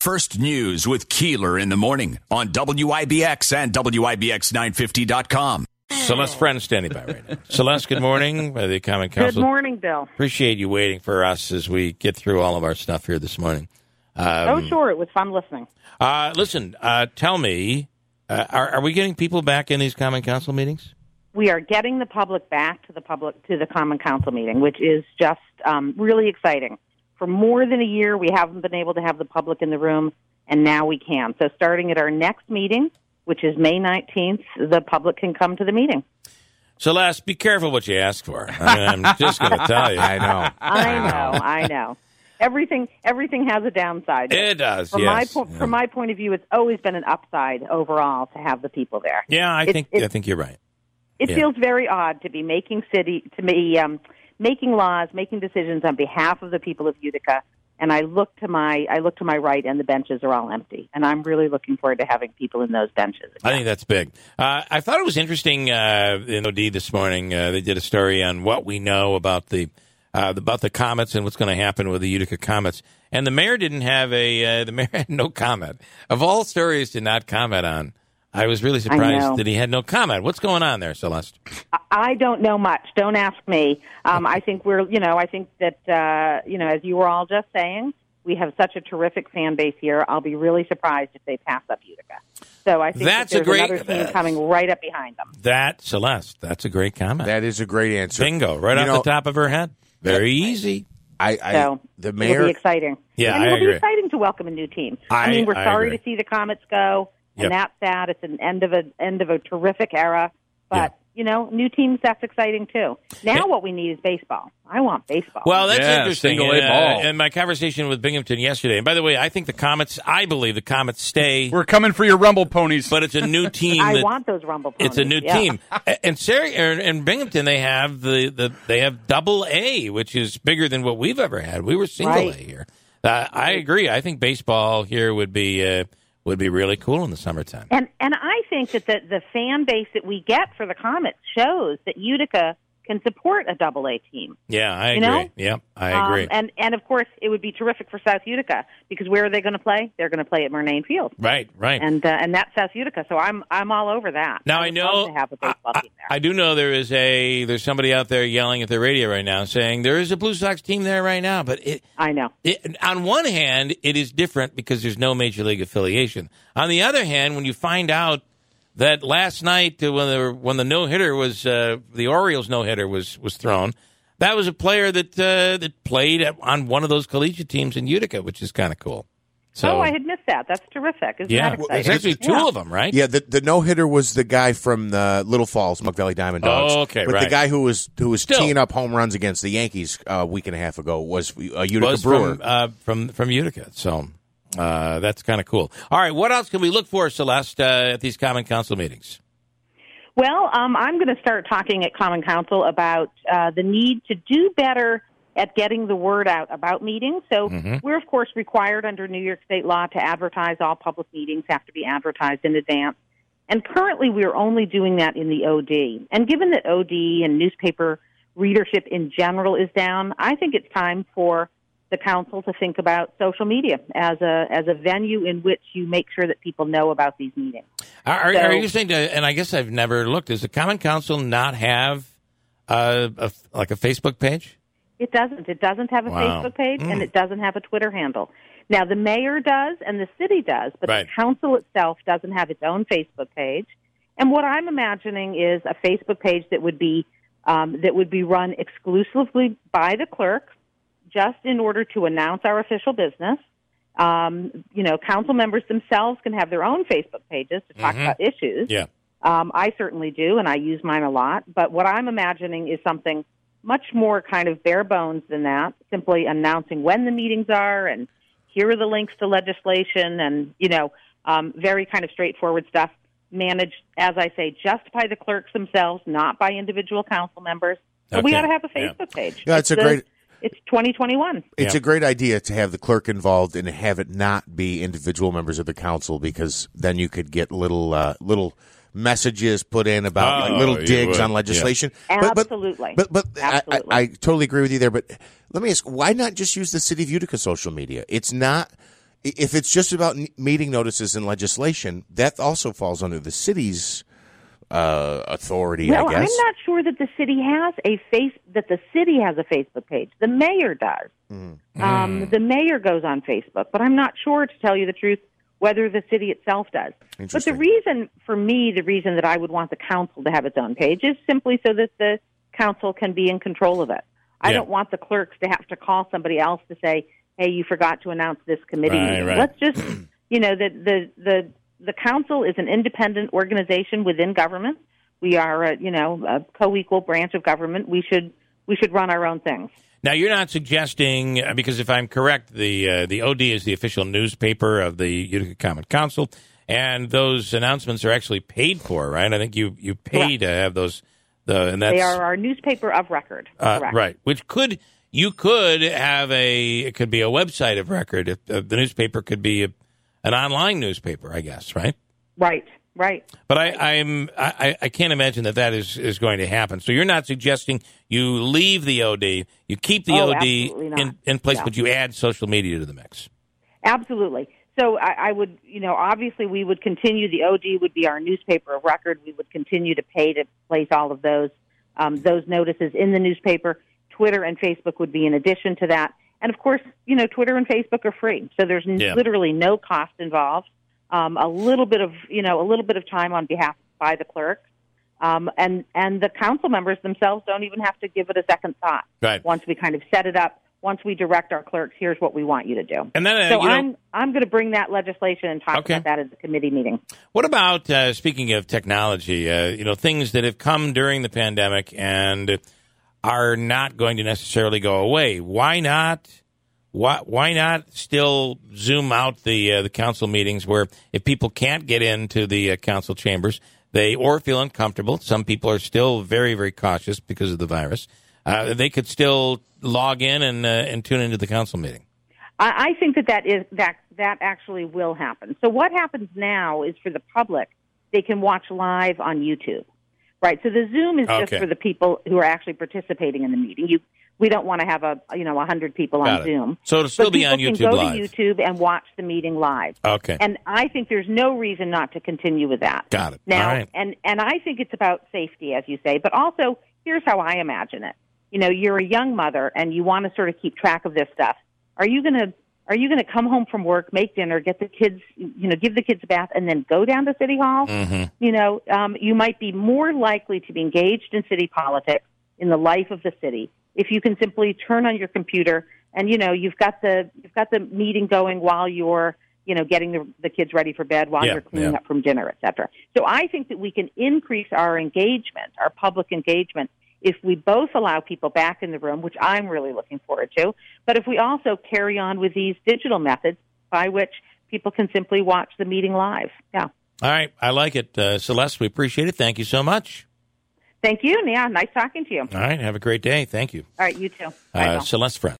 First News with Keeler in the morning on WIBX and WIBX950.com. Celeste Friend standing by right now. Celeste, good morning. By the Common Council. Good morning, Bill. Appreciate you waiting for us as we get through all of our stuff here this morning. Um, oh, sure. It was fun listening. Uh, listen, uh, tell me, uh, are, are we getting people back in these Common Council meetings? We are getting the public back to the public to the Common Council meeting, which is just um, really exciting. For more than a year, we haven't been able to have the public in the room, and now we can. So, starting at our next meeting, which is May 19th, the public can come to the meeting. Celeste, be careful what you ask for. I am just going to tell you. I know. I know. I know. Everything everything has a downside. It does. From yes. my po- from my point of view, it's always been an upside overall to have the people there. yeah, I It- think it- I think you're right. It Yeah. feels very odd to be making city to be um, making laws, making decisions on behalf of the people of Utica. And I look to my I look to my right, and the benches are all empty. And I'm really looking forward to having people in those benches. I think that's big. Uh, I thought it was interesting uh, in OD this morning. Uh, they did a story on what we know about the uh, about the comets and what's going to happen with the Utica comets. And the mayor didn't have a uh, the mayor had no comment. Of all stories to not comment on, I was really surprised that he had no comment. What's going on there, Celeste? I don't know much. Don't ask me. Um, I think we're, you know, I think that, uh, you know, as you were all just saying, we have such a terrific fan base here. I'll be really surprised if they pass up Utica. So I think That's that a there's great- another team coming right up behind them. That Celeste. That's a great comment. That is a great answer. Bingo, right You off know, the top of her head. Very easy. I, I So the it'll be exciting. Yeah, and I it'll agree. be exciting to welcome a new team. I- mean, we're I sorry agree. to see the Comets go, Yep. and that's sad. It's an end of a end of a terrific era, but. Yeah. You know, new teams, that's exciting too. Now, what we need is baseball. I want baseball. Well, that's Yeah, interesting. single A Uh, ball. and my conversation with Binghamton yesterday. And by the way, I think the Comets. I believe the Comets stay, We're coming for your Rumble ponies. but it's a new team. I that- want those Rumble ponies. It's a new yeah. team, and Sarah and and Binghamton they have the, the they have double A, which is bigger than what we've ever had. We were single Right. A here. Uh, I agree. I think baseball here would be uh, would be really cool in the summertime. And and I think that the the fan base that we get for the Comets shows that Utica can support a double A team. Yeah, I You agree. know? Yep, I Um, agree. and and of course, it would be terrific for South Utica because where are they going to play? They're going to play at Murnane Field, right, right. and uh, and that's South Utica. So I'm I'm all over that. Now I, would know love to have a baseball I, team there. I do know there is a there's somebody out there yelling at the radio right now saying there is a Blue Sox team there right now, but it, I know. it, on one hand, it is different because there's no major league affiliation. On the other hand, when you find out that last night uh, when the when the no hitter was uh, the Orioles no hitter was was thrown, that was a player that uh, that played on one of those collegiate teams in Utica, which is kind of cool. So oh, I had missed that. That's terrific. Isn't yeah, that exciting? there's actually two Yeah. of them, right? Yeah, the, the no hitter was the guy from the Little Falls, Mohawk Valley Diamond Dogs. Oh, okay, but right. the guy who was who was Still. teeing up home runs against the Yankees uh, a week and a half ago was a Utica was Brewer. from uh, from from Utica. So uh, that's kind of cool. All right, what else can we look for, Celeste, uh, at these Common Council meetings? Well, um, I'm going to start talking at Common Council about uh, the need to do better at getting the word out about meetings. So we're, of course, required under New York State law to advertise all public meetings have to be advertised in advance. And currently, we're only doing that in the OD. And given that OD and newspaper readership in general is down, I think it's time for the council to think about social media as a as a venue in which you make sure that people know about these meetings. Are, are, So- are you saying? To, and I guess I've never looked. Does the Common Council not have uh, a, like a Facebook page? It doesn't. It doesn't have a Wow. Facebook page and Mm. it doesn't have a Twitter handle. Now the mayor does and the city does, but Right. the council itself doesn't have its own Facebook page. And what I'm imagining is a Facebook page that would be um, that would be run exclusively by the clerk, just in order to announce our official business. Um, you know, council members themselves can have their own Facebook pages to talk Mhm. about issues. Yeah. Um, I certainly do, and I use mine a lot. But what I'm imagining is something much more kind of bare bones than that, simply announcing when the meetings are and here are the links to legislation and, you know, um, very kind of straightforward stuff managed, as I say, just by the clerks themselves, not by individual council members. But we Okay. ought to have a Yeah. Facebook page. Yeah, it's a the- great- It's 2021. It's Yeah. a great idea to have the clerk involved and have it not be individual members of the council because then you could get little uh, little messages put in about Oh, like, little digs would, on legislation. Absolutely. But but, but I, I, I totally agree with you there. But let me ask, why not just use the city of Utica social media? It's not. if it's just about meeting notices and legislation, that also falls under the city's uh, authority. Well, I guess. I'm not sure that the city has a face that the city has a Facebook page. The mayor does. Mm-hmm. Um, the mayor goes on Facebook, but I'm not sure to tell you the truth whether the city itself does. But the reason for me, the reason that I would want the council to have its own page is simply so that the council can be in control of it. I Yeah. don't want the clerks to have to call somebody else to say, "Hey, you forgot to announce this committee Right, meeting." right. Let's just, you know, the the the the council is an independent organization within government. We are, a, you know, a co-equal branch of government. We should we should run our own things. Now you're not suggesting uh, because if I'm correct, the uh, the OD is the official newspaper of the Utica Common Council, and those announcements are actually paid for, right? I think you you pay Correct. to have those. The and that's They are our newspaper of record. uh, right, which could you could have a it could be a website of record. If, uh, the newspaper could be a, an online newspaper, I guess, right? Right. Right. But I, I'm I, I can't imagine that that is, is going to happen. So you're not suggesting you leave the OD, you keep the Oh, OD in, in place, No. but you add social media to the mix. Absolutely. So I, I would, you know, obviously we would continue. The OD would be our newspaper of record. We would continue to pay to place all of those um, those notices in the newspaper. Twitter and Facebook would be in addition to that. And of course, you know, Twitter and Facebook are free, so there's n- Yeah. literally no cost involved. Um, a little bit of, you know, a little bit of time on behalf by the clerk, um, and and the council members themselves don't even have to give it a second thought. Right. Once we kind of set it up, once we direct our clerks, here's what we want you to do. And then uh, So I'm I'm going to bring that legislation and talk Okay. about that at the committee meeting. what about uh, speaking of technology? Uh, you know, things that have come during the pandemic and are not going to necessarily go away. Why not? Why, why not still zoom out the uh, the council meetings where if people can't get into the uh, council chambers, they or feel uncomfortable. Some people are still very very cautious because of the virus. Uh, they could still log in and uh, and tune into the council meeting. I, I think that that is that that actually will happen. So what happens now is for the public, they can watch live on YouTube, right? So the Zoom is just for the people who are actually participating in the meeting. You we don't want to have a you know a hundred people Got on it. Zoom. So it'll still but be on can YouTube go Live. to YouTube and watch the meeting live. Okay, And I think there's no reason not to continue with that. got it. Now, All right. and and I think it's about safety, as you say, but also here's how I imagine it. You know, you're a young mother and you want to sort of keep track of this stuff. Are you going to are you going to come home from work, make dinner, get the kids, you know, give the kids a bath, and then go down to city hall? Mm-hmm. You know, um, you might be more likely to be engaged in city politics in the life of the city if you can simply turn on your computer and you know you've got the you've got the meeting going while you're you know getting the, the kids ready for bed while Yeah, you're cleaning yeah. up from dinner, et cetera. So I think that we can increase our engagement, our public engagement, if we both allow people back in the room, which I'm really looking forward to, but if we also carry on with these digital methods by which people can simply watch the meeting live. Yeah. All right, I like it, uh, Celeste. We appreciate it. Thank you so much. Thank you. Yeah, nice talking to you. All right, have a great day. Thank you, All right, you too. Bye uh. Celeste Friend.